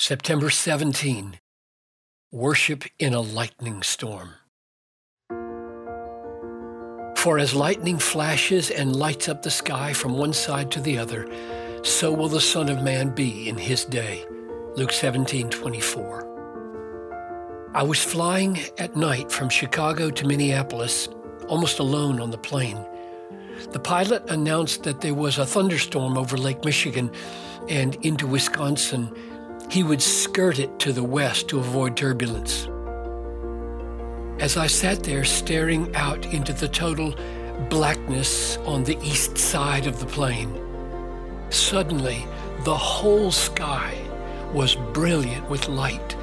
September 17. Worship in a lightning storm. For as lightning flashes and lights up the sky from one side to the other, so will the Son of Man be in his day. Luke 17, 24. I was flying at night from Chicago to Minneapolis, almost alone on the plane. The pilot announced that there was a thunderstorm over Lake Michigan and into Wisconsin. He would skirt it to the west to avoid turbulence. As I sat there staring out into the total blackness on the east side of the plane, suddenly the whole sky was brilliant with light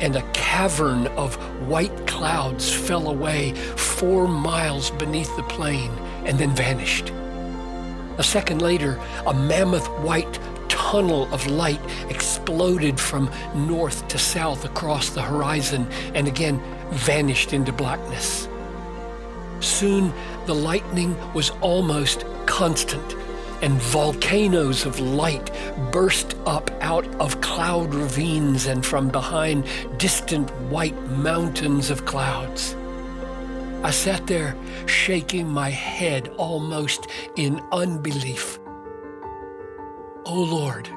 and a cavern of white clouds fell away four miles beneath the plane and then vanished. A second later, a mammoth white tunnel of light exploded from north to south across the horizon and again vanished into blackness. Soon the lightning was almost constant and volcanoes of light burst up out of cloud ravines and from behind distant white mountains of clouds. I sat there shaking my head almost in unbelief. O Lord,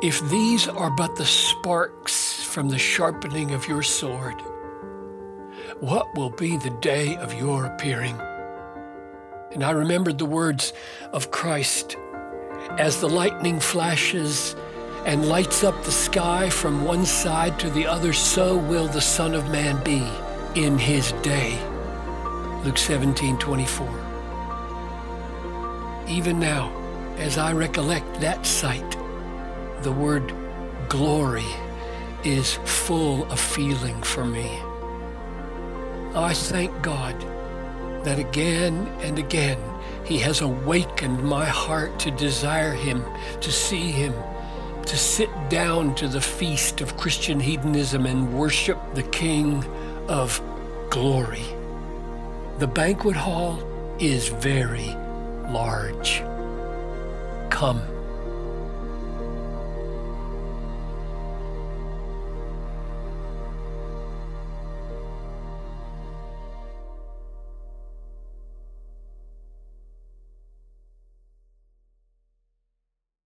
if these are but the sparks from the sharpening of your sword, what will be the day of your appearing? And I remembered the words of Christ as the lightning flashes and lights up the sky from one side to the other, so will the Son of Man be in his day. Luke 17 24. Even now, as I recollect that sight, the word glory is full of feeling for me. Oh, I thank God that again and again He has awakened my heart to desire Him, to see Him, to sit down to the feast of Christian hedonism and worship the King of glory. The banquet hall is very large. Come.